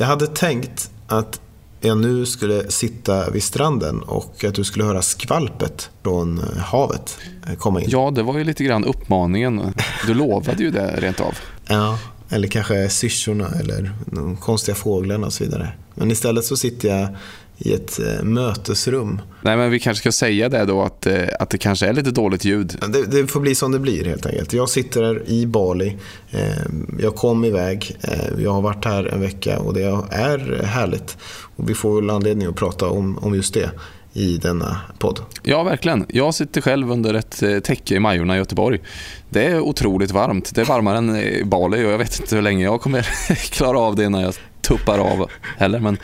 Jag hade tänkt att jag nu skulle sitta vid stranden och att du skulle höra skvalpet från eh, havet komma in. Ja, det var ju lite grann uppmaningen. Du lovade ju det rent av. Ja, eller kanske syrsorna eller de konstiga fåglarna och så vidare. Men istället så sitter jag i ett eh, mötesrum. Nej, men vi kanske ska säga det då att, eh, att det kanske är lite dåligt ljud. Det, det får bli som det blir helt enkelt. Jag sitter här i Bali. Eh, jag kom iväg. Jag har varit här en vecka och det är härligt. Och vi får väl anledning att prata om, om just det i denna podd. Ja, verkligen. Jag sitter själv under ett täcke i Majorna i Göteborg. Det är otroligt varmt. Det är varmare än Bali och jag vet inte hur länge jag kommer klara av det innan jag tuppar av heller. Men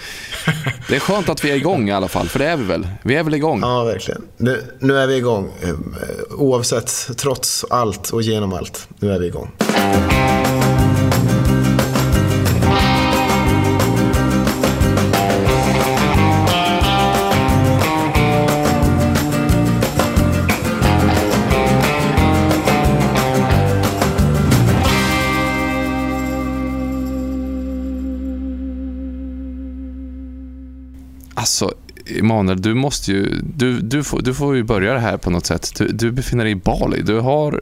det är skönt att vi är igång i alla fall, för det är vi väl? Vi är väl igång? Ja, verkligen. Nu, nu är vi igång. Eh, oavsett, trots allt och genom allt. Nu är vi igång. Emanuel, du måste ju... Du, du, får, du får ju börja det här på något sätt. Du, du befinner dig i Bali. Du har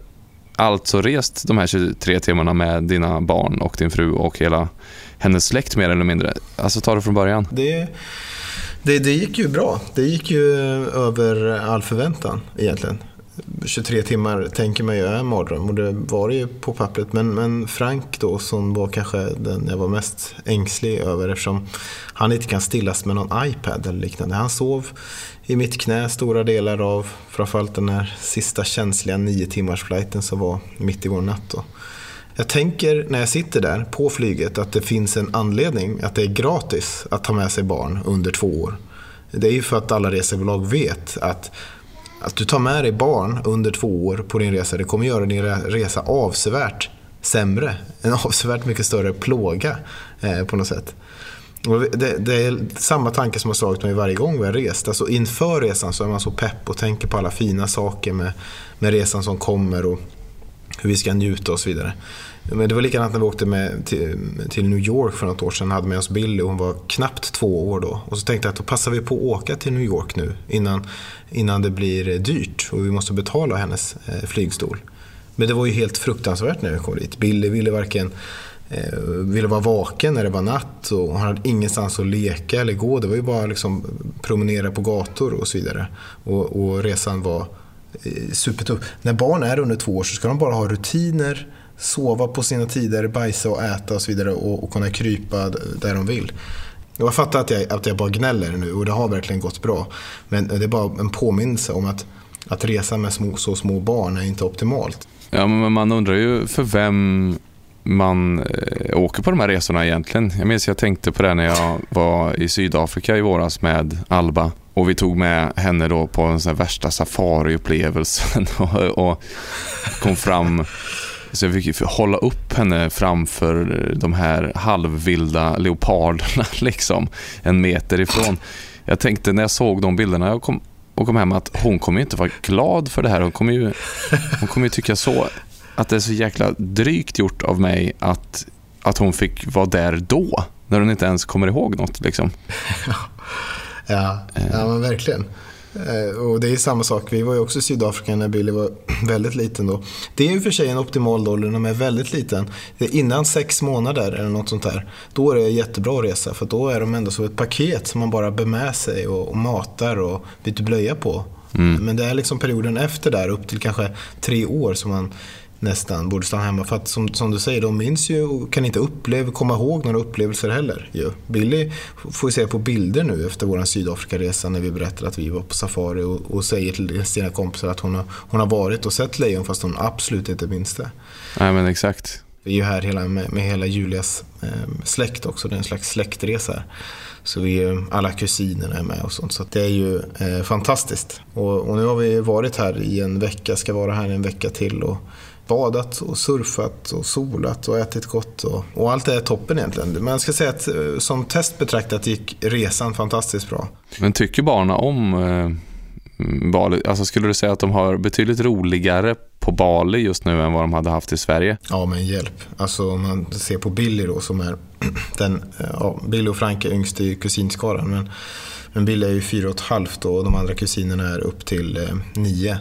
alltså rest de här 23 timmarna med dina barn och din fru och hela hennes släkt mer eller mindre. Alltså ta det från början. Det, det, det gick ju bra. Det gick ju över all förväntan egentligen. 23 timmar tänker man ju är en mardröm och det var det ju på pappret. Men, men Frank då som var kanske den jag var mest ängslig över eftersom han inte kan stillas med någon iPad eller liknande. Han sov i mitt knä stora delar av framförallt den här sista känsliga nio timmars flighten som var mitt i vår natt. Då. Jag tänker när jag sitter där på flyget att det finns en anledning att det är gratis att ta med sig barn under två år. Det är ju för att alla resebolag vet att att du tar med dig barn under två år på din resa, det kommer göra din resa avsevärt sämre. En avsevärt mycket större plåga eh, på något sätt. Det, det, är samma tanke som har slagit mig varje gång vi har rest. Alltså inför resan så är man så pepp och tänker på alla fina saker med, med resan som kommer och hur vi ska njuta och så vidare. Men det var likadant när vi åkte med till, till, New York för något år sedan. hade med oss Billy och hon var knappt två år då. Och så tänkte jag att då passar vi på att åka till New York nu innan, innan det blir dyrt och vi måste betala hennes eh, flygstol. Men det var ju helt fruktansvärt när vi kom dit. Billy ville varken eh, ville vara vaken när det var natt och han hade ingenstans att leka eller gå. Det var ju bara liksom promenera på gator och så vidare. Och, och resan var eh, supertuff. När barn är under två år så ska de bara ha rutiner sova på sina tider, bajsa och äta och så vidare och, och kunna krypa där de vill. Jag fattar att jag, att jag bara gnäller nu och det har verkligen gått bra. Men det är bara en påminnelse om att, att resa med små, så små barn är inte optimalt. Ja, men man undrar ju för vem man eh, åker på de här resorna egentligen. Jag minns jag tänkte på det när jag var i Sydafrika i våras med Alba. Och vi tog med henne då på den värsta safariupplevelsen och, och kom fram så jag fick hålla upp henne framför eh, de här halvvilda leoparderna liksom, en meter ifrån. Jag tänkte när jag såg de bilderna jag kom, och kom hem att hon kommer inte vara glad för det här. Hon kommer ju, hon kommer ju tycka så att det är så jäkla drygt gjort av mig att, att hon fick vara där då, när hon inte ens kommer ihåg något. Liksom. ja, ja men verkligen. Eh, och det är samma sak, vi var ju också i Sydafrika när Billy var väldigt liten då. Det är ju för sig en optimal ålder när man är väldigt liten. Innan sex månader eller något sånt där, då är det jättebra resa. För då är de ändå som ett paket som man bara bär med sig och, och matar och byter blöja på. Mm. Men det är liksom perioden efter där, upp till kanske tre år, som man nästan borde stanna hemma. För att som, som du säger, de minns ju och kan inte uppleva, komma ihåg några upplevelser heller. Ju. Billy får ju se på bilder nu efter vår Sydafrikaresa när vi berättar att vi var på safari och, och säger till sina kompisar att hon har, hon har varit och sett lejon fast hon absolut inte minns det. Nej men exakt. Vi är ju här hela, med, med hela Julias eh, släkt också, det är en slags släktresa. Så vi, alla kusinerna är med och sånt. Så det är ju eh, fantastiskt. Och, och, nu har vi varit här i en vecka, ska vara här en vecka till. Och badat och surfat och solat och ätit gott. Och, och allt är toppen egentligen. Men jag ska säga att eh, som test betraktat gick resan fantastiskt bra. Men tycker barnen om eh, Bali. Alltså skulle du säga att de har betydligt roligare på Bali just nu än vad de hade haft i Sverige? Ja, men hjälp. Alltså om man ser på Billy då som är den, eh, ja, Billy och Frank är yngst i kusinskaran. Men, men Billy är ju fyra och ett halvt och de andra kusinerna är upp till eh, nio.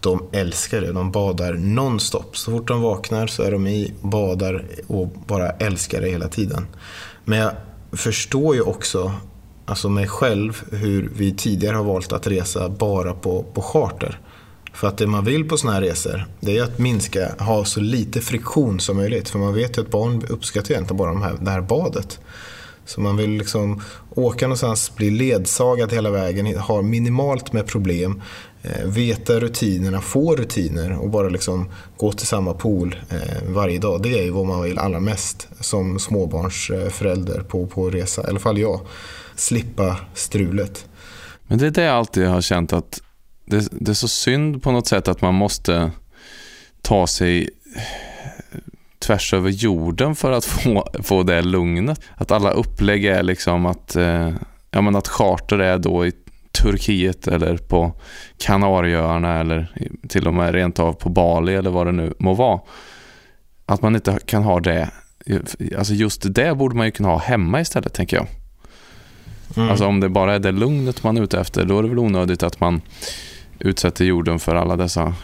De älskar det. De badar nonstop. Så fort de vaknar så är de i, badar och bara älskar det hela tiden. Men jag förstår ju också alltså mig själv, hur vi tidigare har valt att resa bara på, på charter. För att det man vill på sådana här resor, det är att minska, ha så lite friktion som möjligt. För man vet ju att barn uppskattar egentligen bara de här, det här badet. Så man vill liksom åka någonstans, bli ledsagad hela vägen, ha minimalt med problem, eh, veta rutinerna, få rutiner och bara liksom gå till samma pool eh, varje dag. Det är ju vad man vill allra mest som småbarnsförälder på, på resa, i alla fall jag slippa strulet. Men det är det jag alltid har känt att det, det, är så synd på något sätt att man måste ta sig tvärs över jorden för att få, få det lugnet. Att alla upplägg är liksom att, eh, ja, men att charter är då i Turkiet eller på Kanarieöarna eller till och med rent av på Bali eller vad det nu må vara. Att man inte kan ha det. Alltså just det borde man ju kunna ha hemma istället tänker jag. Mm. Alltså om det bara är det lugnet man är ute efter, då är det väl onödigt att man utsätter jorden för alla dessa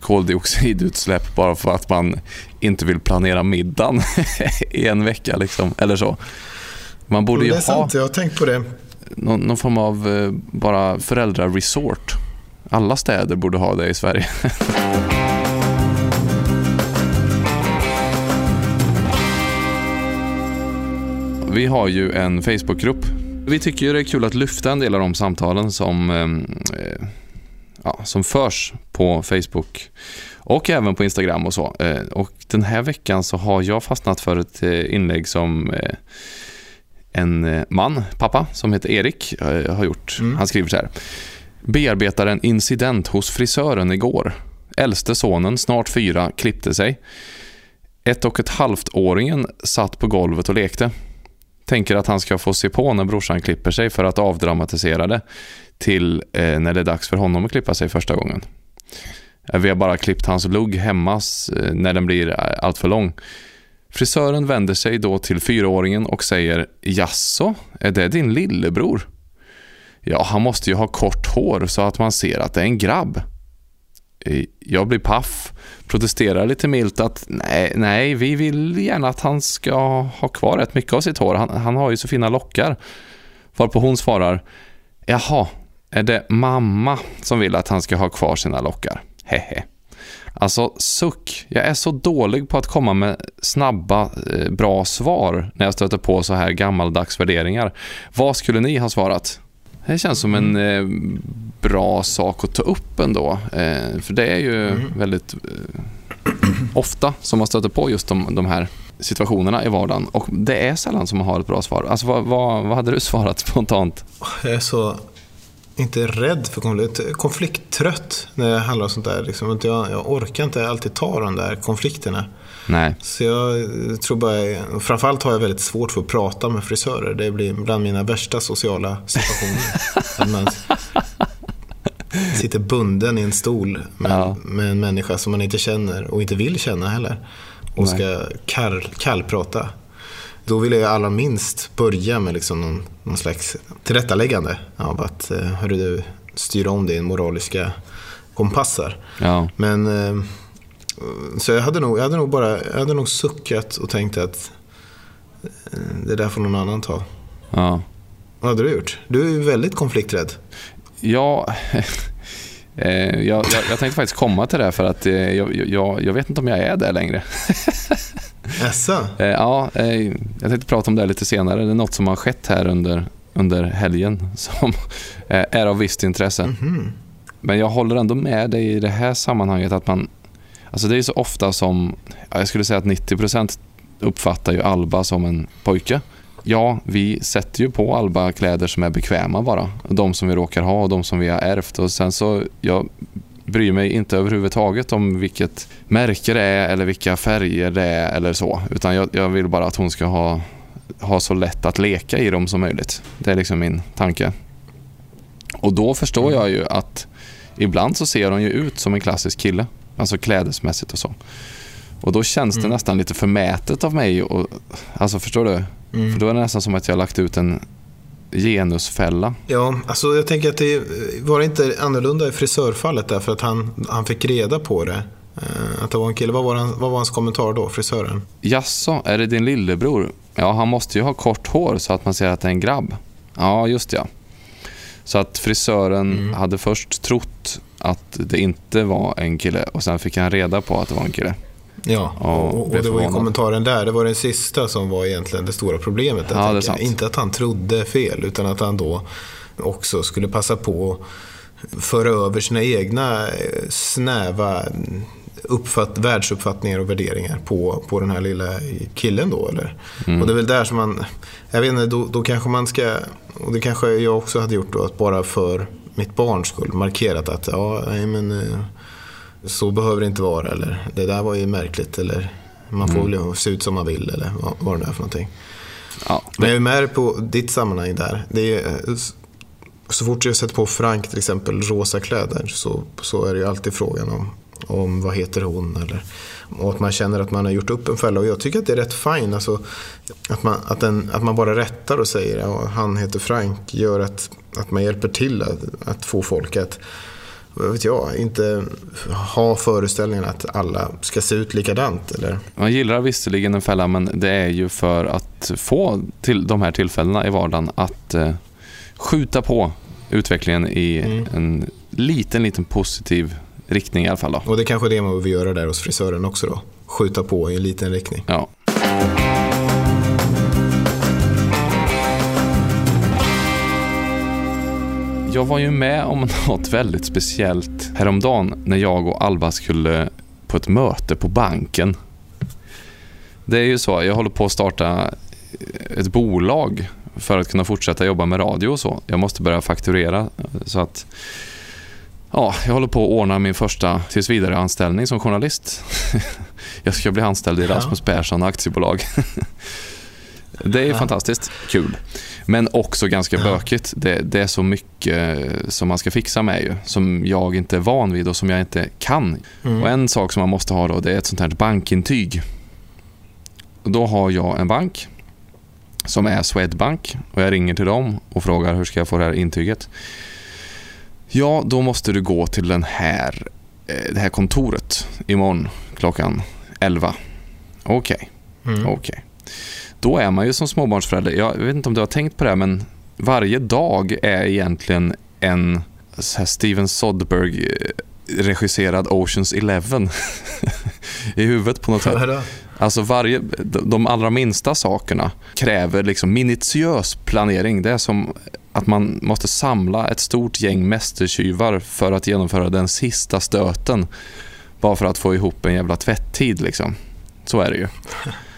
koldioxidutsläpp bara för att man inte vill planera middagen i en vecka. Liksom, eller så. Man borde ju sant, jag har tänkt på det. Någon, någon form av eh, bara föräldraresort. Alla städer borde ha det i Sverige. Vi har ju en Facebookgrupp vi tycker det är kul att lyfta en del av de samtalen som, eh, ja, som förs på Facebook och även på Instagram och så. Eh, och den här veckan så har jag fastnat för ett eh, inlägg som eh, en man, pappa, som heter Erik har gjort. Mm. Han skriver så här. Bearbetar en incident hos frisören igår. Äldste sonen, snart fyra, klippte sig. Ett och ett halvt-åringen satt på golvet och lekte tänker att han ska få se på när brorsan klipper sig för att avdramatisera det till eh, när det är dags för honom att klippa sig första gången. Eh, vi har bara klippt hans lugg hemma eh, när den blir eh, allt alltför lång. Frisören vänder sig då till fyraåringen och säger ”Jaså, är det din lillebror? Ja, han måste ju ha kort hår så att man ser att det är en grabb. Eh, jag blir paff protesterar lite milt att nej, nej, vi vill gärna att han ska ha kvar rätt mycket av sitt hår. Han, han har ju så fina lockar. Varpå hon svarar, jaha, är det mamma som vill att han ska ha kvar sina lockar? Hehe. Alltså suck, jag är så dålig på att komma med snabba, eh, bra svar när jag stöter på så här gammaldags värderingar. Vad skulle ni ha svarat? Det känns som en eh, bra sak att ta upp ändå. Eh, för det är ju mm. väldigt eh, ofta som man stöter på just de, de, här situationerna i vardagen. Och det är sällan som man har ett bra svar. Alltså, vad, vad, vad hade du svarat spontant? Jag är så, inte rädd för konflikt, konflikttrött när det handlar om sånt där. Liksom. Jag, jag orkar inte alltid ta de där konflikterna. Nej. Så jag tror bara, framförallt har jag väldigt svårt för att prata med frisörer. Det blir bland mina värsta sociala situationer. man sitter bunden i en stol med, ja. med, en människa som man inte känner och inte vill känna heller. Och Nej. ska kall, kallprata. Då vill jag allra minst börja med liksom någon, någon slags tillrättaläggande av att eh, hörru du, styra om din moraliska kompassar. Ja. Men eh, så jag hade, nog, jag, hade nog bara, jag hade nog suckat och tänkt att eh, det där får någon annan ta. Ja. Vad hade du gjort? Du är ju väldigt konflikträdd. Ja, jag, jag, jag, tänkte faktiskt komma till det för att jag, jag, jag vet inte om jag är det längre. Jaså? ja, jag tänkte prata om det lite senare. Det är något som har skett här under, under helgen som är av visst intresse. Mm -hmm. Men jag håller ändå med dig i det här sammanhanget att man Alltså det är så ofta som, jag skulle säga att 90% uppfattar ju Alba som en pojke. Ja, vi sätter ju på Alba kläder som är bekväma bara. De som vi råkar ha och de som vi har ärvt. Och sen så, jag bryr mig inte överhuvudtaget om vilket märke det är eller vilka färger det är eller så. Utan jag, jag vill bara att hon ska ha, ha så lätt att leka i dem som möjligt. Det är liksom min tanke. Och då förstår jag ju att ibland så ser hon ju ut som en klassisk kille. Alltså klädesmässigt och så. Och då känns det Mm. nästan lite förmätet av mig. Och, alltså förstår du? Mm. För då är det nästan som att jag har lagt ut en genusfälla. Ja, alltså jag tänker att det var inte annorlunda i frisörfallet därför att han, han fick reda på det. eh, Att det var en kille. Vad var, han, vad var hans kommentar då, frisören? Jaså, är det din lillebror? Ja, han måste ju ha kort hår så att man ser att det är en grabb. Ja, just ja. Så att frisören Mm. hade först trott att det inte var en kille och sen fick han reda på att det var en kille. Ja, Ja, och, och blev det var ju kommentaren där. Det var den sista som var egentligen det stora problemet. Ja, det. Inte att han trodde fel, utan att han då också skulle passa på att föra över sina egna eh, snäva uppfatt, världsuppfattningar och värderingar på, på den här lilla killen då. Eller? Mm. Och det är väl där som man, jag vet inte, då, då kanske man ska, och det kanske jag också hade gjort då, att bara för mitt barns skull markerat att ja, nej men eh, så behöver det inte vara eller det där var ju märkligt eller man får väl se ut som man vill eller vad, vad det är för någonting. Ja, Men jag är med på ditt sammanhang där. Det är, eh, så fort jag sätter på Frank till exempel rosa kläder så, så är det ju alltid frågan om, om vad heter hon eller och att man känner att man har gjort upp en fälla. Och jag tycker att det är rätt fint. Alltså, att, man, att, en, att man bara rättar och säger att han heter Frank gör att, att man hjälper till att, att få folk att vad vet jag, inte ha föreställningen att alla ska se ut likadant. Eller? Man gillar visserligen en fälla men det är ju för att få till de här tillfällena i vardagen att eh, skjuta på utvecklingen i Mm. en liten, liten positiv riktning i alla fall. Då. Och det är kanske är det man vill göra där hos frisören också då. Skjuta på i en liten riktning. Ja. Jag var ju med om något väldigt speciellt häromdagen när jag och Alba skulle på ett möte på banken. Det är ju så, jag håller på att starta ett bolag för att kunna fortsätta jobba med radio och så. Jag måste börja fakturera så att Ja, jag håller på att ordna min första tills vidare anställning som journalist. Jag ska bli anställd i. Rasmus Persson aktiebolag. Det är Ja. fantastiskt kul. Men också ganska Ja. bökigt. Det, det är så mycket som man ska fixa med ju, som jag inte är van vid och som jag inte kan. Mm. Och en sak som man måste ha då, det är ett sånt här bankintyg. Och då har jag en bank som är Swedbank och jag ringer till dem och frågar hur ska jag få det här intyget. Ja, då måste du gå till den här, eh, det här kontoret imorgon klockan 11. Okej, Mm. okej. Då är man ju som småbarnsförälder, jag vet inte om du har tänkt på det här, men varje dag är egentligen en Steven Soderbergh eh, regisserad Oceans Eleven i huvudet på något sätt. Alltså varje, de de allra minsta sakerna kräver liksom minutiös planering. Det är som att man måste samla ett stort gäng mästertjuvar för att genomföra den sista stöten. Bara för att få ihop en jävla tvätttid liksom. Så är det ju.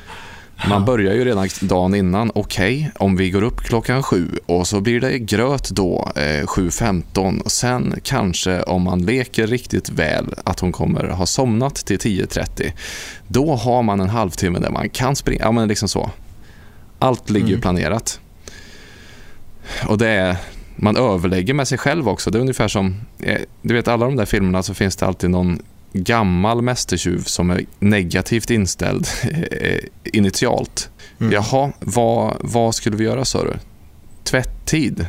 Man börjar ju redan dagen innan. Okej, om vi går upp klockan sju och så blir det gröt då eh, 7.15. Sen kanske om man leker riktigt väl att hon kommer ha somnat till 10.30. Då har man en halvtimme där man kan springa. Ja, men liksom så. Allt ligger ju Mm. planerat. Och det är, man överlägger med sig själv också. Det är ungefär som, eh, du vet alla de där filmerna så finns det alltid någon gammal mästertjuv som är negativt inställd eh, initialt. Mm. Jaha, vad, vad skulle vi göra sa du? Tvätttid?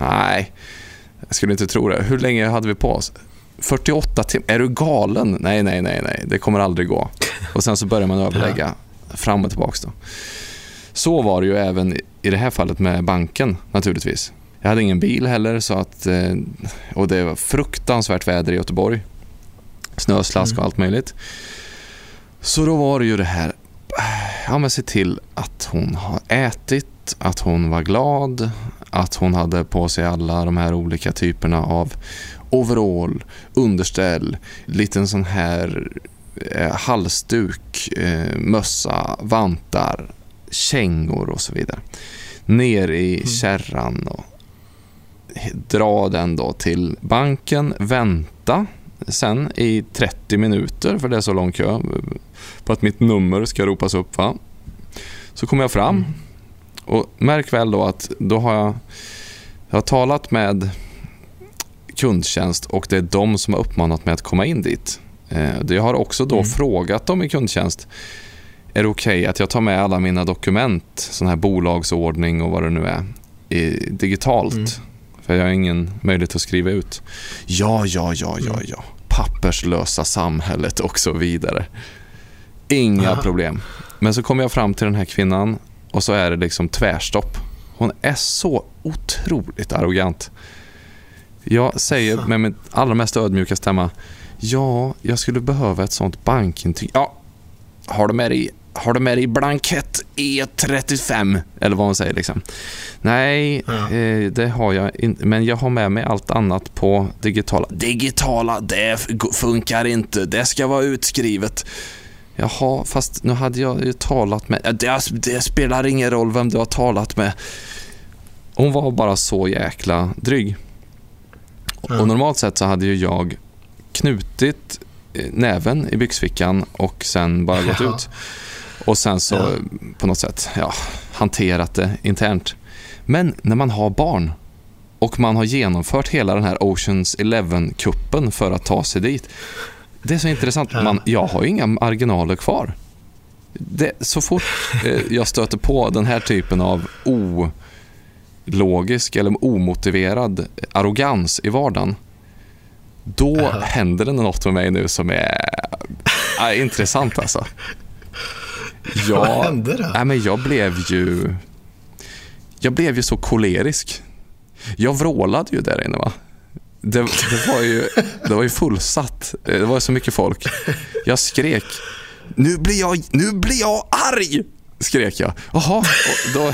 Nej, jag skulle inte tro det. Hur länge hade vi på oss? 48 timmar? Är du galen? Nej, nej, nej, nej, det kommer aldrig gå. Och sen så börjar man överlägga fram och tillbaka. Då. Så var det ju även i det här fallet med banken naturligtvis. Jag hade ingen bil heller så att, eh, och det var fruktansvärt väder i Göteborg. Snö, slask och Mm. allt möjligt. Så då var det ju det här, ja men se till att hon har ätit, att hon var glad, att hon hade på sig alla de här olika typerna av overall, underställ, liten sån här eh, halsduk, eh, mössa, vantar, kängor och så vidare. Ner i Mm. kärran och dra den då till banken, vänta sen i 30 minuter, för det är så lång kö, på att mitt nummer ska ropas upp. Va? Så kommer jag fram Mm. och märk väl då att då har jag, jag har talat med kundtjänst och det är de som har uppmanat mig att komma in dit. Eh, jag har också då mm. frågat dem i kundtjänst är det okej okay att jag tar med alla mina dokument, sån här bolagsordning och vad det nu är, digitalt? Mm. För jag har ingen möjlighet att skriva ut. Ja, ja, ja, ja, mm. ja. Papperslösa samhället och så vidare. Inga Aha. problem. Men så kommer jag fram till den här kvinnan och så är det liksom tvärstopp. Hon är så otroligt arrogant. Jag säger med min allra mest ödmjuka stämma. Ja, jag skulle behöva ett sånt bankintyg. Ja, har du med dig har du med dig blankett E35? Eller vad man säger liksom. Nej, ja. eh, det har jag inte. Men jag har med mig allt annat på digitala. Digitala, det funkar inte. Det ska vara utskrivet. Jaha, fast nu hade jag ju talat med... Det, det spelar ingen roll vem du har talat med. Hon var bara så jäkla dryg. Ja. Och normalt sett så hade ju jag knutit eh, näven i byxfickan och sen bara gått ja. ut. Och sen så ja. på något sätt ja, hanterat det internt. Men när man har barn och man har genomfört hela den här Oceans Eleven-kuppen för att ta sig dit. Det är så intressant. Man, jag har ju inga marginaler kvar. Det, så fort eh, jag stöter på den här typen av ologisk eller omotiverad arrogans i vardagen, då händer det något med mig nu som är, är intressant alltså. Ja, Vad hände då? Nej, men jag blev ju... Jag blev ju så kolerisk. Jag vrålade ju där inne va. Det, det, var ju, det var ju fullsatt. Det var så mycket folk. Jag skrek. Nu blir jag, nu blir jag arg! Skrek jag. Jaha, då,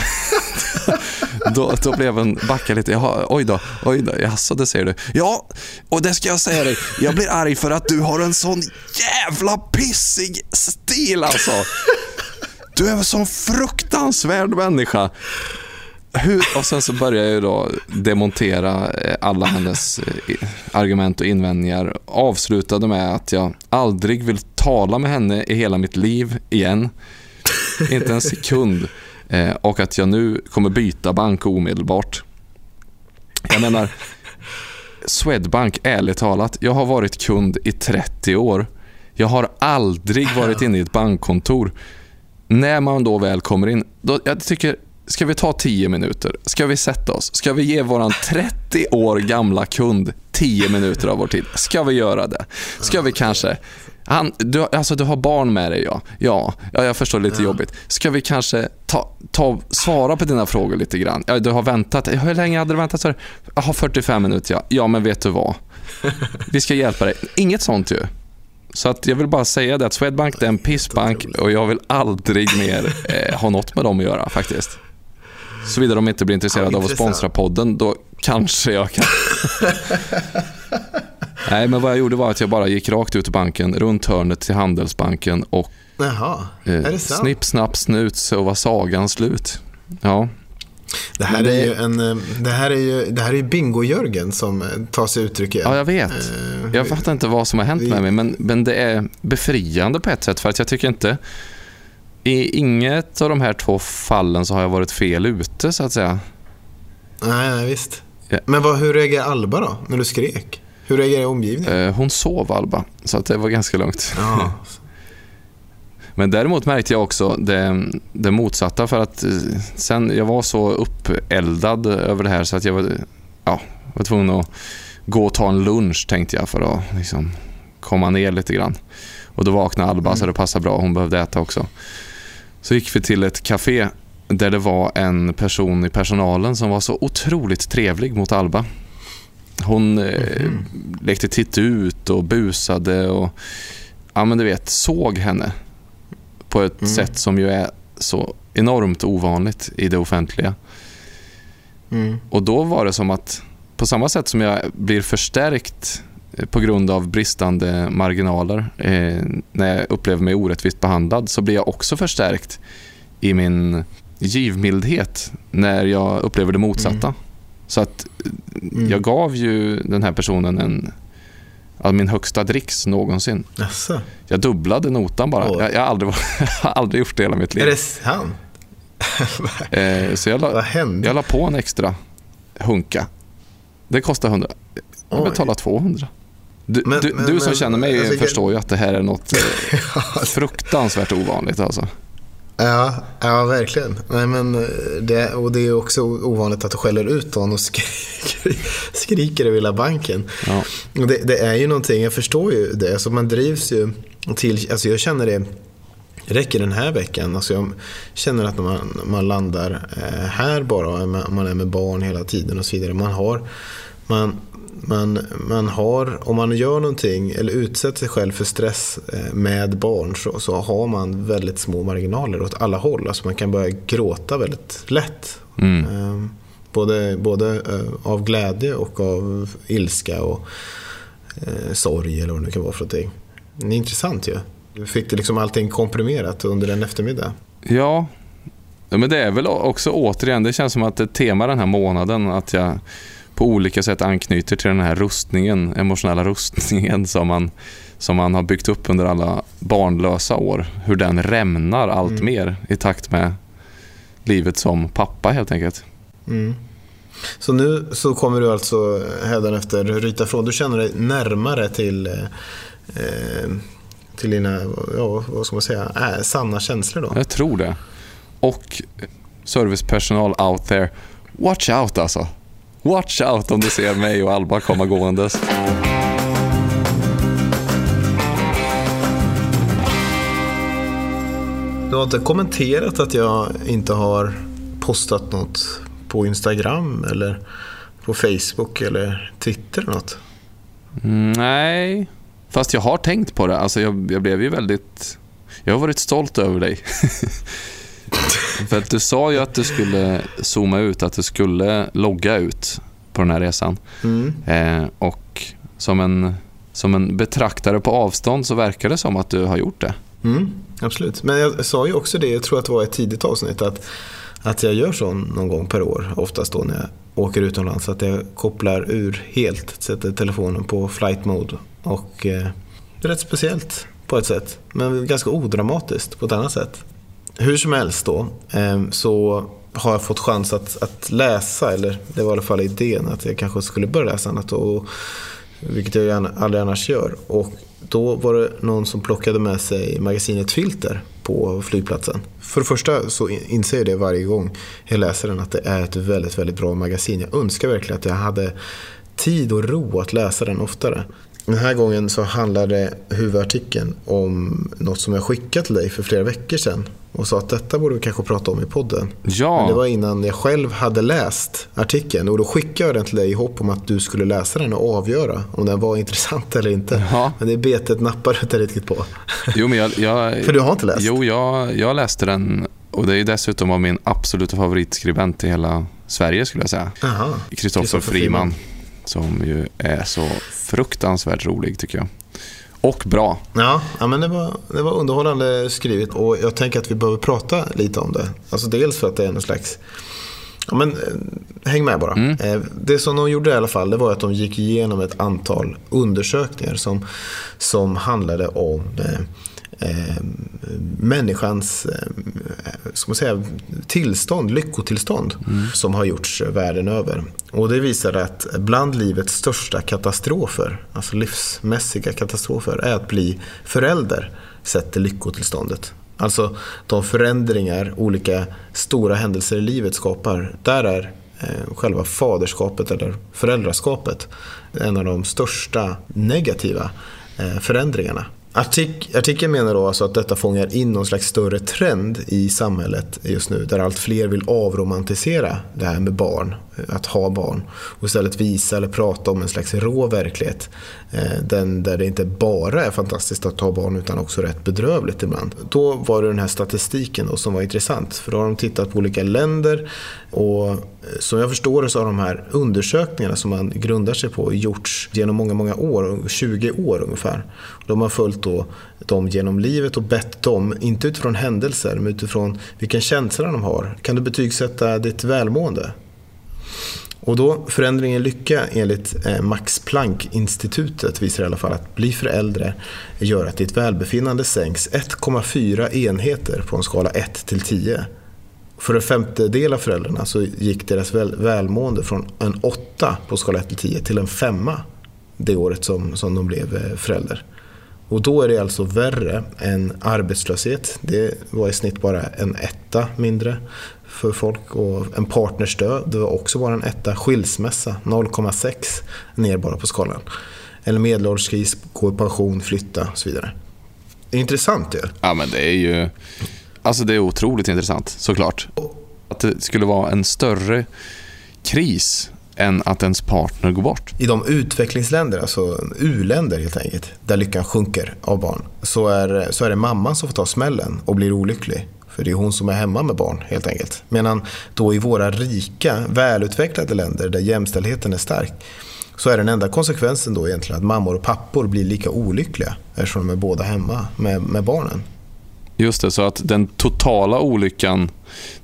då, då blev en backa lite. Jaha, oj då, oj då. Jaså, det säger du. Ja, och det ska jag säga dig. Jag blir arg för att du har en sån jävla pissig stil alltså. Du är en sån fruktansvärd människa. Hur, och sen så börjar jag då demontera eh, alla hennes eh, argument och invändningar. Avslutade med att jag aldrig vill tala med henne i hela mitt liv igen. Inte en sekund. Eh, och att jag nu kommer byta bank omedelbart. Jag menar, Swedbank, ärligt talat, jag har varit kund i 30 år. Jag har aldrig varit inne i ett bankkontor när man då väl kommer in, då, jag tycker, ska vi ta 10 minuter? Ska vi sätta oss? Ska vi ge våran 30 år gamla kund 10 minuter av vår tid? Ska vi göra det? Ska vi kanske... Han, du, alltså du har barn med dig, ja. Ja, ja jag förstår lite ja. jobbigt. Ska vi kanske ta, ta, svara på dina frågor lite grann? Ja, du har väntat. Hur länge hade du väntat? Har 45 minuter, ja. Ja, men vet du vad? Vi ska hjälpa dig. Inget sånt ju. Så att jag vill bara säga det att Swedbank är en pissbank och jag vill aldrig mer eh, ha något med dem att göra faktiskt. Såvida de inte blir intresserade ja, av att sponsra podden, då kanske jag kan. Nej, men vad jag gjorde var att jag bara gick rakt ut ur banken, runt hörnet till Handelsbanken och Jaha, det sant? snipp, snapp, snut så var sagan slut. Ja. Det här, det... Är ju en, eh, det här är ju, det här är Bingo-Jörgen som eh, tar sig uttryck igen. Ja, jag vet. Uh, jag fattar inte vad som har hänt med mig, men, men det är befriande på ett sätt, för att jag tycker inte... I inget av de här två fallen så har jag varit fel ute, så att säga. Nej, nej visst. Ja. Men vad, hur reagerade Alba då, när du skrek? Hur reagerade omgivningen? hon sov, Alba, så att det var ganska lugnt. Ja. Men däremot märkte jag också det, det motsatta för att eh, sen jag var så uppeldad över det här så att jag var, ja, var tvungen att gå och ta en lunch tänkte jag för att liksom komma ner lite grann. Och då vaknade Alba mm. så det passade bra, hon behövde äta också. Så gick vi till ett café där det var en person i personalen som var så otroligt trevlig mot Alba. Hon mm. lekte titt ut och busade och ja men du vet, såg henne på ett mm. sätt som ju är så enormt ovanligt i det offentliga. Mm. Och då var det som att på samma sätt som jag blir förstärkt eh, på grund av bristande marginaler eh, när jag upplever mig orättvist behandlad så blir jag också förstärkt i min givmildhet när jag upplever det motsatta. Mm. Så att mm. jag gav ju den här personen en Alltså min högsta dricks någonsin. Jaså? Jag dubblade notan bara. Jag, jag, har aldrig, jag har aldrig gjort det hela mitt liv. Är det sant? eh, så jag la, Vad hände? Jag la på en extra hunka. Det kostade 100. Jag betalar 200. Du, Men- du, men- du som men- känner mig alltså, förstår ju att det här är något eh, fruktansvärt ovanligt alltså. Ja, ja verkligen. Nej, men eh, det, och det är också ovanligt att du skäller ut någon och skriker, skriker över hela banken. Ja. Det, det är ju någonting, jag förstår ju det. Alltså man drivs ju till, alltså jag känner det räcker den här veckan. Alltså jag känner att när man, man landar eh, här bara, man är med barn hela tiden och så vidare. Man har, man, man, man har, om man gör någonting eller utsätter sig själv för stress eh, med barn så, så har man väldigt små marginaler åt alla håll. Alltså man kan börja gråta väldigt lätt. Mm. Eh, Både, både eh, av glädje och av ilska och eh, sorg eller vad det nu kan vara för någonting. Det är intressant ju. Du fick det liksom allting komprimerat under en eftermiddag. Ja. men det är väl också återigen, det känns som att ett tema den här månaden att jag på olika sätt anknyter till den här rustningen, emotionella rustningen som man, som man har byggt upp under alla barnlösa år. Hur den rämnar allt Mm. mer i takt med livet som pappa helt enkelt. Mm. Så nu så kommer du alltså hädanefter ryta ifrån. Du känner dig närmare till, eh, eh, till dina, ja, vad ska man säga, äh, sanna känslor då? Jag tror det. Och servicepersonal out there, watch out alltså. Watch out om du ser mig och Alba komma gåendes. Du har inte kommenterat att jag inte har postat något på Instagram eller på Facebook eller Twitter eller något? Mm, Nej, fast jag har tänkt på det. Alltså jag, jag blev ju väldigt... Jag har varit stolt över dig. För att du sa ju att du skulle zooma ut, att du skulle logga ut på den här resan. Mm. Eh, och som en, som en betraktare på avstånd så verkar det som att du har gjort det. Mm, absolut. Men jag sa ju också det, jag tror att det var ett tidigt avsnitt, att, att jag gör så någon gång per år, oftast då när jag åker utomlands, att jag kopplar ur helt, sätter telefonen på flight mode. Och eh, det är rätt speciellt på ett sätt, men ganska odramatiskt på ett annat sätt. Hur som helst då, eh, så har jag fått chans att, att läsa, eller det var i alla fall idén att jag kanske skulle börja läsa annat. Och, vilket jag gärna, aldrig annars gör. Och då var det någon som plockade med sig magasinet Filter på flygplatsen. För det första så inser jag det varje gång jag läser den att det är ett väldigt, väldigt bra magasin. Jag önskar verkligen att jag hade tid och ro att läsa den oftare. Den här gången så handlade huvudartikeln om något som jag skickat till dig för flera veckor sedan och sa att detta borde vi kanske prata om i podden. Ja. Men det var innan jag själv hade läst artikeln och då skickade jag den till dig i hopp om att du skulle läsa den och avgöra om den var intressant eller inte. Ja. Men det betet nappar du inte riktigt på. Jo, men jag, jag, För du har inte läst? Jo, jag, jag läste den och det är dessutom av min absoluta favoritskribent i hela Sverige skulle jag säga. Kristoffer Kristoffer Friman. Som ju är så fruktansvärt rolig tycker jag. Och bra. Ja, ja men det var, det var underhållande skrivet och jag tänker att vi behöver prata lite om det. Alltså dels för att det är en slags Ja, men, eh, häng med bara. Mm. Eh, Det som de gjorde i alla fall det var att de gick igenom ett antal undersökningar som, som handlade om eh, människans eh, säga, tillstånd, lyckotillstånd som har gjorts världen över. Och det visade att bland livets största katastrofer, alltså livsmässiga katastrofer, är att bli förälder sett till lyckotillståndet. Alltså de förändringar olika stora händelser i livet skapar. Där är eh, själva faderskapet eller föräldraskapet en av de största negativa eh, förändringarna. Artik artikeln menar då alltså att detta fångar in någon slags större trend i samhället just nu där allt fler vill avromantisera det här med barn, eh, att ha barn och istället visa eller prata om en slags rå verklighet. Eh, den där det inte bara är fantastiskt att ha barn utan också rätt bedrövligt ibland. Då var det den här statistiken då som var intressant för då har de tittat på olika länder och eh, som jag förstår det så har de här undersökningarna som man grundar sig på gjorts genom många, många år, 20 år ungefär. De har följt då dem genom livet och bett dem, inte utifrån händelser, men utifrån vilken känsla de har. Kan du betygsätta ditt välmående? Och då förändringen lycka enligt eh, Max Planck-institutet visar i alla fall att bli förälder gör att ditt välbefinnande sänks 1,4 enheter på en skala 1 till 10. För en femtedel av föräldrarna så gick deras väl, välmående från en 8 på skala 1 till 10 till en 5 det året som, som de blev eh, förälder. Och då är det alltså värre än arbetslöshet. Det var i snitt bara en etta mindre för folk. Och en partnerstöd, det var också bara en etta. Skilsmässa, 0,6 ner bara på skalan. Eller medelålderskris, gå i pension, flytta och så vidare. Det är intressant ju. Ja, men det är ju... Alltså det är otroligt intressant, såklart. Att det skulle vara en större kris än att ens partner går bort. I de utvecklingsländer, alltså u-länder helt enkelt, där lyckan sjunker av barn, så är, så är det mamman som får ta smällen och blir olycklig. För det är hon som är hemma med barn helt enkelt. Medan då i våra rika, välutvecklade länder där jämställdheten är stark, så är den enda konsekvensen då egentligen att mammor och pappor blir lika olyckliga eftersom de är båda hemma med, med barnen. Just det, så att den totala olyckan,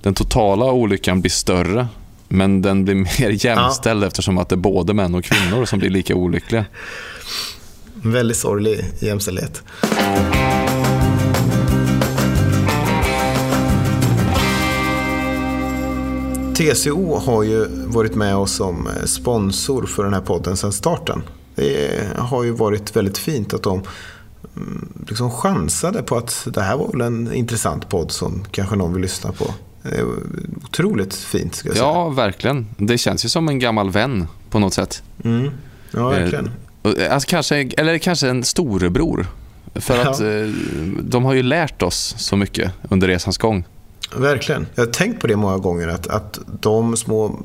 den totala olyckan blir större men den blir mer jämställd ja. eftersom att det är både män och kvinnor som blir lika olyckliga. En väldigt sorglig jämställdhet. TCO har ju varit med oss som sponsor för den här podden sedan starten. Det har ju varit väldigt fint att de mm, liksom chansade på att det här var väl en intressant podd som kanske någon vill lyssna på. Otroligt fint ska jag säga. Ja, verkligen. Det känns ju som en gammal vän på något sätt. Mm. Ja, verkligen. Eh, alltså, kanske, eller kanske en storebror. För att ja. Eh, de har ju lärt oss så mycket under resans gång. Verkligen. Jag har tänkt på det många gånger att, att de små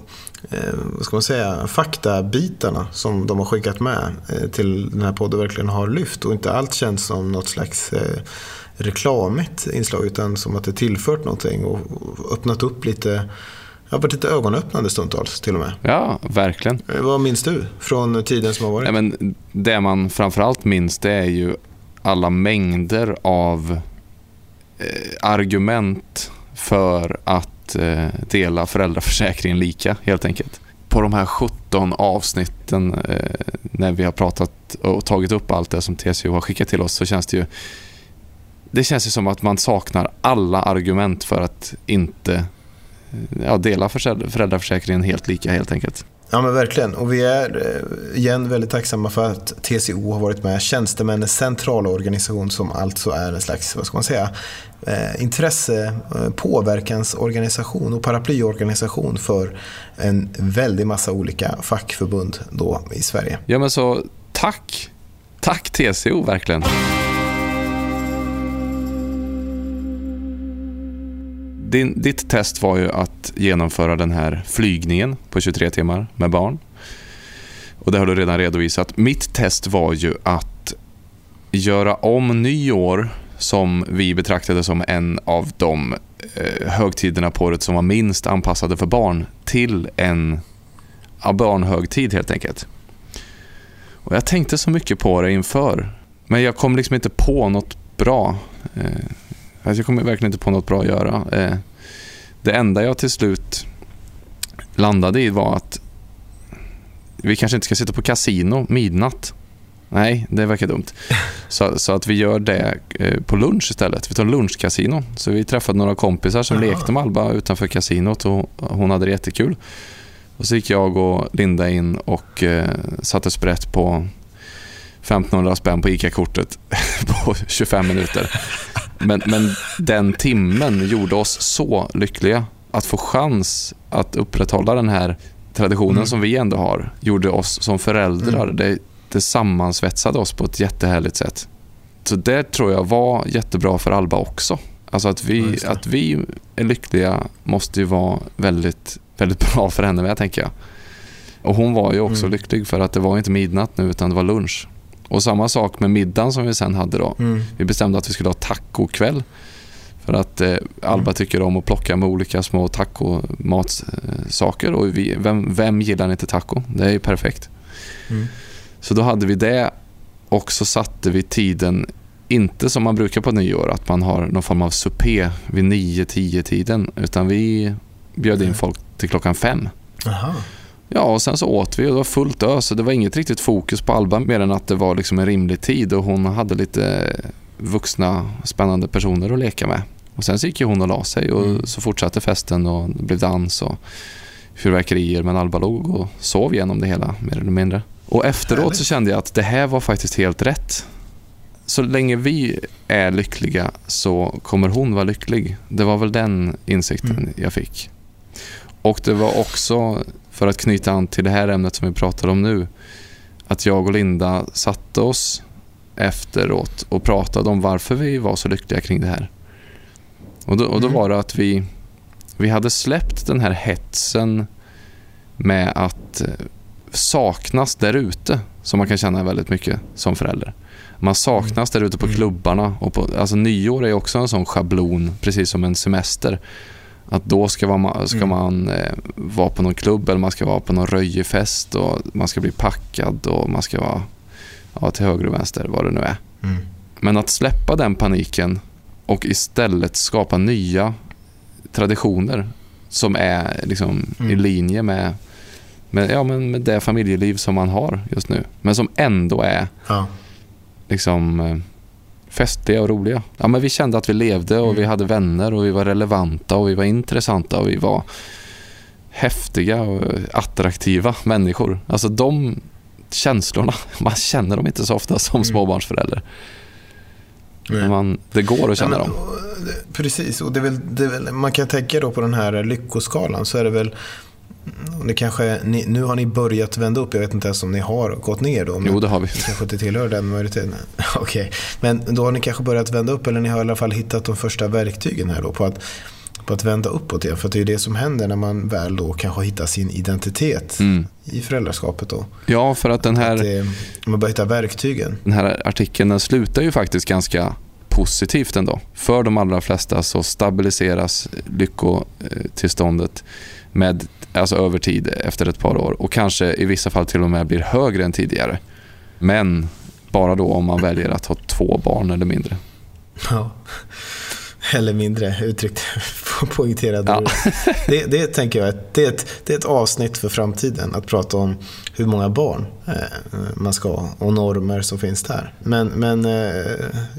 eh, vad ska man säga, faktabitarna som de har skickat med eh, till den här podden verkligen har lyft och inte allt känns som något slags eh, reklamigt inslag utan som att det tillfört någonting och öppnat upp lite det har varit lite ögonöppnande stundtals till och med. Ja, verkligen. Eh, vad minns du från tiden som har varit? Ja, men det man framförallt minns det är ju alla mängder av eh, argument för att eh, dela föräldraförsäkringen lika helt enkelt. På de här 17 avsnitten när vi har pratat och tagit upp allt det som TCO har skickat till oss så känns det ju det känns ju som att man saknar alla argument för att inte ja, dela föräldraförsäkringen helt lika helt enkelt. Ja men verkligen. Och vi är eh, igen väldigt tacksamma för att TCO har varit med. Tjänstemännens centrala organisation som alltså är en slags, vad ska man säga, eh, intresse, eh, påverkansorganisation och paraplyorganisation för en väldig massa olika fackförbund då i Sverige. Ja men så tack! Tack TCO verkligen. Din, ditt test var ju att genomföra den här flygningen på 23 timmar med barn. Och Det har du redan redovisat. Mitt test var ju att göra om nyår som vi betraktade som en av de eh, högtiderna på året som var minst anpassade för barn till en ja, barnhögtid helt enkelt. Och Jag tänkte så mycket på det inför, men jag kom liksom inte på något bra. Eh, Alltså jag kommer verkligen inte på något bra att göra. Eh, det enda jag till slut landade i var att vi kanske inte ska sitta på kasino midnatt. Nej, det verkar dumt. Så, så att vi gör det eh, på lunch istället. Vi tar lunchkasino. Så vi träffade några kompisar som Aha. lekte med Alba utanför kasinot och hon hade det jättekul. Och så gick jag och Linda in och eh, satte sprätt på 1500 spänn på ICA-kortet på 25 minuter. Men, men den timmen gjorde oss så lyckliga. Att få chans att upprätthålla den här traditionen mm. som vi ändå har gjorde oss som föräldrar. Mm. Det, det sammansvetsade oss på ett jättehärligt sätt. Så det tror jag var jättebra för Alba också. Alltså att vi, att vi är lyckliga måste ju vara väldigt, väldigt bra för henne med, tänker jag. Och hon var ju också mm. lycklig för att det var inte midnatt nu utan det var lunch. Och samma sak med middagen som vi sen hade då. Mm. Vi bestämde att vi skulle ha tacokväll. För att eh, Alba mm. tycker om att plocka med olika små tacomatsaker. Och vi, vem, vem gillar inte taco? Det är ju perfekt. Mm. Så då hade vi det och så satte vi tiden, inte som man brukar på nyår, att man har någon form av supé vid 9-10 tiden. Utan vi bjöd in folk till klockan fem. Aha. Ja, och sen så åt vi och det var fullt ös. Det var inget riktigt fokus på Alba mer än att det var liksom en rimlig tid och hon hade lite vuxna spännande personer att leka med. Och Sen så gick hon och la sig och mm. så fortsatte festen och det blev dans och fyrverkerier. Men Alba låg och sov igenom det hela mer eller mindre. Och efteråt Härligt. så kände jag att det här var faktiskt helt rätt. Så länge vi är lyckliga så kommer hon vara lycklig. Det var väl den insikten Mm. jag fick. Och det var också, för att knyta an till det här ämnet som vi pratar om nu, att jag och Linda satte oss efteråt och pratade om varför vi var så lyckliga kring det här. Och då, och då Mm. var det att vi, vi hade släppt den här hetsen med att eh, saknas där ute, som man kan känna väldigt mycket som förälder. Man saknas där ute på Mm. klubbarna. Och på, alltså nyår är också en sån schablon, precis som en semester. Att då ska, vara, ska Mm. man eh, vara på någon klubb eller man ska vara på någon röjefest och man ska bli packad och man ska vara ja, till höger och vänster, vad det nu är. Mm. Men att släppa den paniken och istället skapa nya traditioner som är liksom Mm. i linje med, med, ja, men med det familjeliv som man har just nu. Men som ändå är Ja. liksom eh, festliga och roliga. Ja, men vi kände att vi levde och Mm. vi hade vänner och vi var relevanta och vi var intressanta och vi var häftiga och attraktiva människor. Alltså de känslorna, man känner dem inte så ofta som Mm. småbarnsförälder. Men man, det går att känna Ja, men, dem. det- Precis, och det är väl, det är väl, man kan tänka då på den här lyckoskalan så är det väl mm, det kanske, ni, nu har ni börjat vända upp, jag vet inte ens om ni har gått ner då. Men Jo, det har vi. Kanske inte tillhör den majoriteten. Okej, men då har ni kanske börjat vända upp eller ni har i alla fall hittat de första verktygen här då på att, på att vända uppåt igen. För det är ju det som händer när man väl då kanske hittar sin identitet Mm. i föräldraskapet då. Ja, för att den Att här, det, man börjar hitta verktygen. den här artikeln den slutar ju faktiskt ganska positivt ändå. För de allra flesta så stabiliseras lyckotillståndet med, alltså över tid efter ett par år och kanske i vissa fall till och med blir högre än tidigare. Men bara då om man väljer att ha två barn eller mindre. Ja. Eller mindre uttryckt poängterade Ja. det, det tänker jag det är, ett, det är ett avsnitt för framtiden. Att prata om hur många barn eh, man ska ha och normer som finns där. Men, men eh,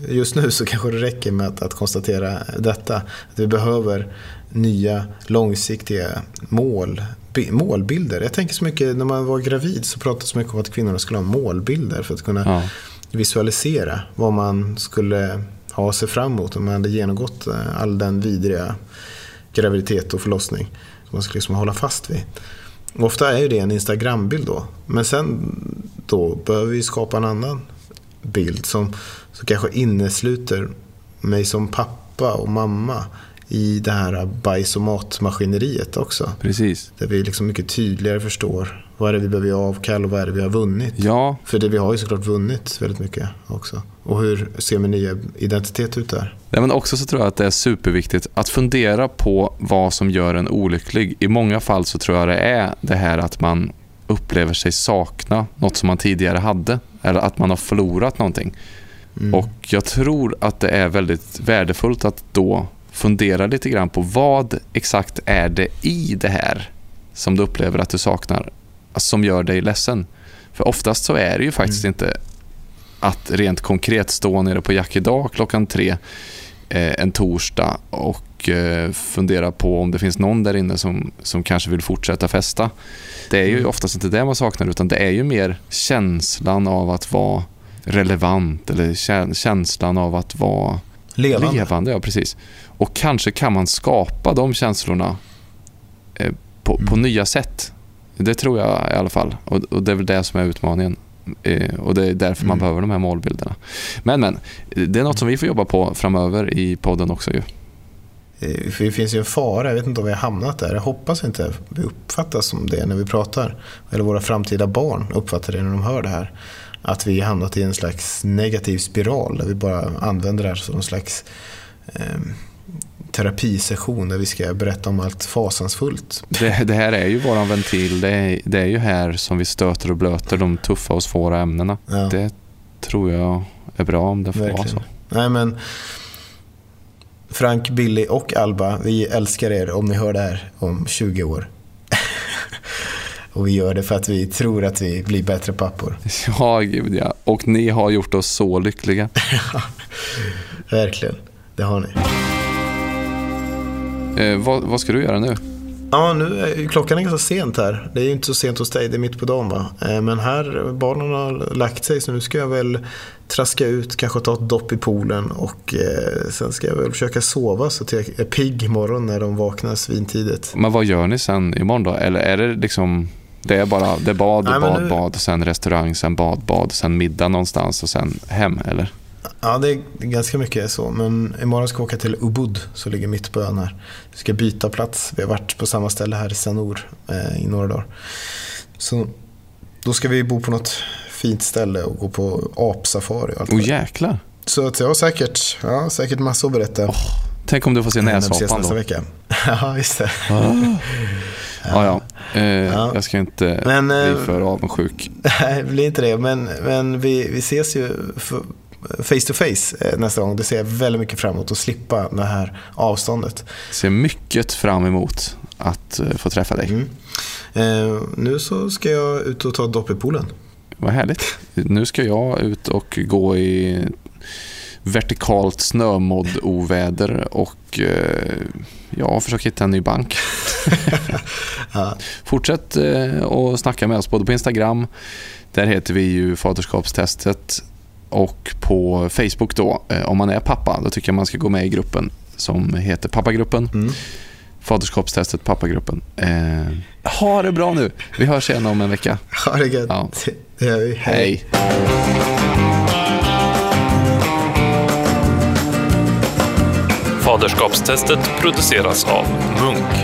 just nu så kanske det räcker med att, att konstatera detta. Att vi behöver nya långsiktiga mål, bi- målbilder. Jag tänker så mycket, när man var gravid så pratades mycket om att kvinnorna skulle ha målbilder för att kunna Ja. visualisera vad man skulle ha sig fram emot om man hade genomgått eh, all den vidriga graviditet och förlossning. Som man skulle liksom hålla fast vid. Ofta är ju det en Instagram-bild då. Men sen då behöver vi skapa en annan bild som, som kanske innesluter mig som pappa och mamma i det här bajs och matmaskineriet också. Precis. Där vi liksom mycket tydligare förstår vad är det vi behöver göra avkall och vad är det vi har vunnit. Ja, För det vi har ju såklart vunnit väldigt mycket också. Och hur ser min nya identitet ut där? Nej, men också så tror jag att det är superviktigt att fundera på vad som gör en olycklig. I många fall så tror jag det är det här att man upplever sig sakna något som man tidigare hade. Eller att man har förlorat någonting. Mm. Och jag tror att det är väldigt värdefullt att då fundera lite grann på vad exakt är det i det här som du upplever att du saknar som gör dig ledsen. För oftast så är det ju faktiskt Mm. inte att rent konkret stå nere på Jack idag klockan tre eh, en torsdag och eh, fundera på om det finns någon där inne som, som kanske vill fortsätta festa. Det är ju Mm. oftast inte det man saknar utan det är ju mer känslan av att vara relevant eller kä- känslan av att vara Levande. levande. ja, precis. Och kanske kan man skapa de känslorna eh, på, på Mm. nya sätt. Det tror jag i alla fall. Och, och det är väl det som är utmaningen. Eh, och det är därför man Mm. behöver de här målbilderna. Men, men, det är något som vi får jobba på framöver i podden också ju. Eh, För det finns ju en fara, jag vet inte om vi har hamnat där. Jag hoppas inte vi uppfattas som det när vi pratar. Eller våra framtida barn uppfattar det när de hör det här. Att vi hamnat i en slags negativ spiral där vi bara använder det här som en slags eh, terapisession där vi ska berätta om allt fasansfullt. Det, det här är ju våran ventil. Det är, det är ju här som vi stöter och blöter de tuffa och svåra ämnena. Ja, Det tror jag är bra om det får vara verkligen. så. Nej men Frank, Billy och Alba, vi älskar er om ni hör det här om 20 år. Och vi gör det för att vi tror att vi blir bättre pappor. Ja, gud ja. Och ni har gjort oss så lyckliga. Verkligen, det har ni. Eh, vad, vad ska du göra nu? Ja, nu är, klockan är ganska sent här. Det är ju inte så sent hos dig, det är mitt på dagen va. Eh, men här, barnen har lagt sig så nu ska jag väl traska ut, kanske ta ett dopp i poolen och eh, sen ska jag väl försöka sova så att jag är pigg imorgon när de vaknar svintidigt. Men vad gör ni sen imorgon då? Eller är det liksom det är bara det är bad, Nej, bad, nu... bad, sen restaurang, sen bad, bad, sen middag någonstans och sen hem, eller? Ja, det är ganska mycket så. Men imorgon ska jag åka till Ubud, som ligger mitt på ön här. Vi ska byta plats. Vi har varit på samma ställe här i Sanor eh, i några dagar. Så då ska vi bo på något fint ställe och gå på apsafari. Åh oh, jäklar. Så att jag har säkert, ja, säkert massa att berätta. Oh, tänk om du får se näsapan då. Vecka. ja, just det. Oh. Ja, ja. Eh, ja. Jag ska inte men, bli eh, för avundsjuk. Nej, bli inte det. Men, men vi, vi ses ju face to face eh, nästa gång. Det ser jag väldigt mycket fram emot att slippa det här avståndet. Ser mycket fram emot att eh, få träffa dig. Mm. Eh, nu så ska jag ut och ta dopp i poolen. Vad härligt. Nu ska jag ut och gå i vertikalt snömodd-oväder och eh, ja, försöka hitta en ny bank. ja. Fortsätt eh, att snacka med oss både på Instagram, där heter vi ju Faderskapstestet och på Facebook då, eh, om man är pappa, då tycker jag man ska gå med i gruppen som heter Pappagruppen. Mm. Faderskapstestet, pappagruppen. Eh, ha det bra nu. Vi hörs igen om en vecka. Ha det gött. Ja. Det gör vi. Hej. Faderskapstestet produceras av Munk.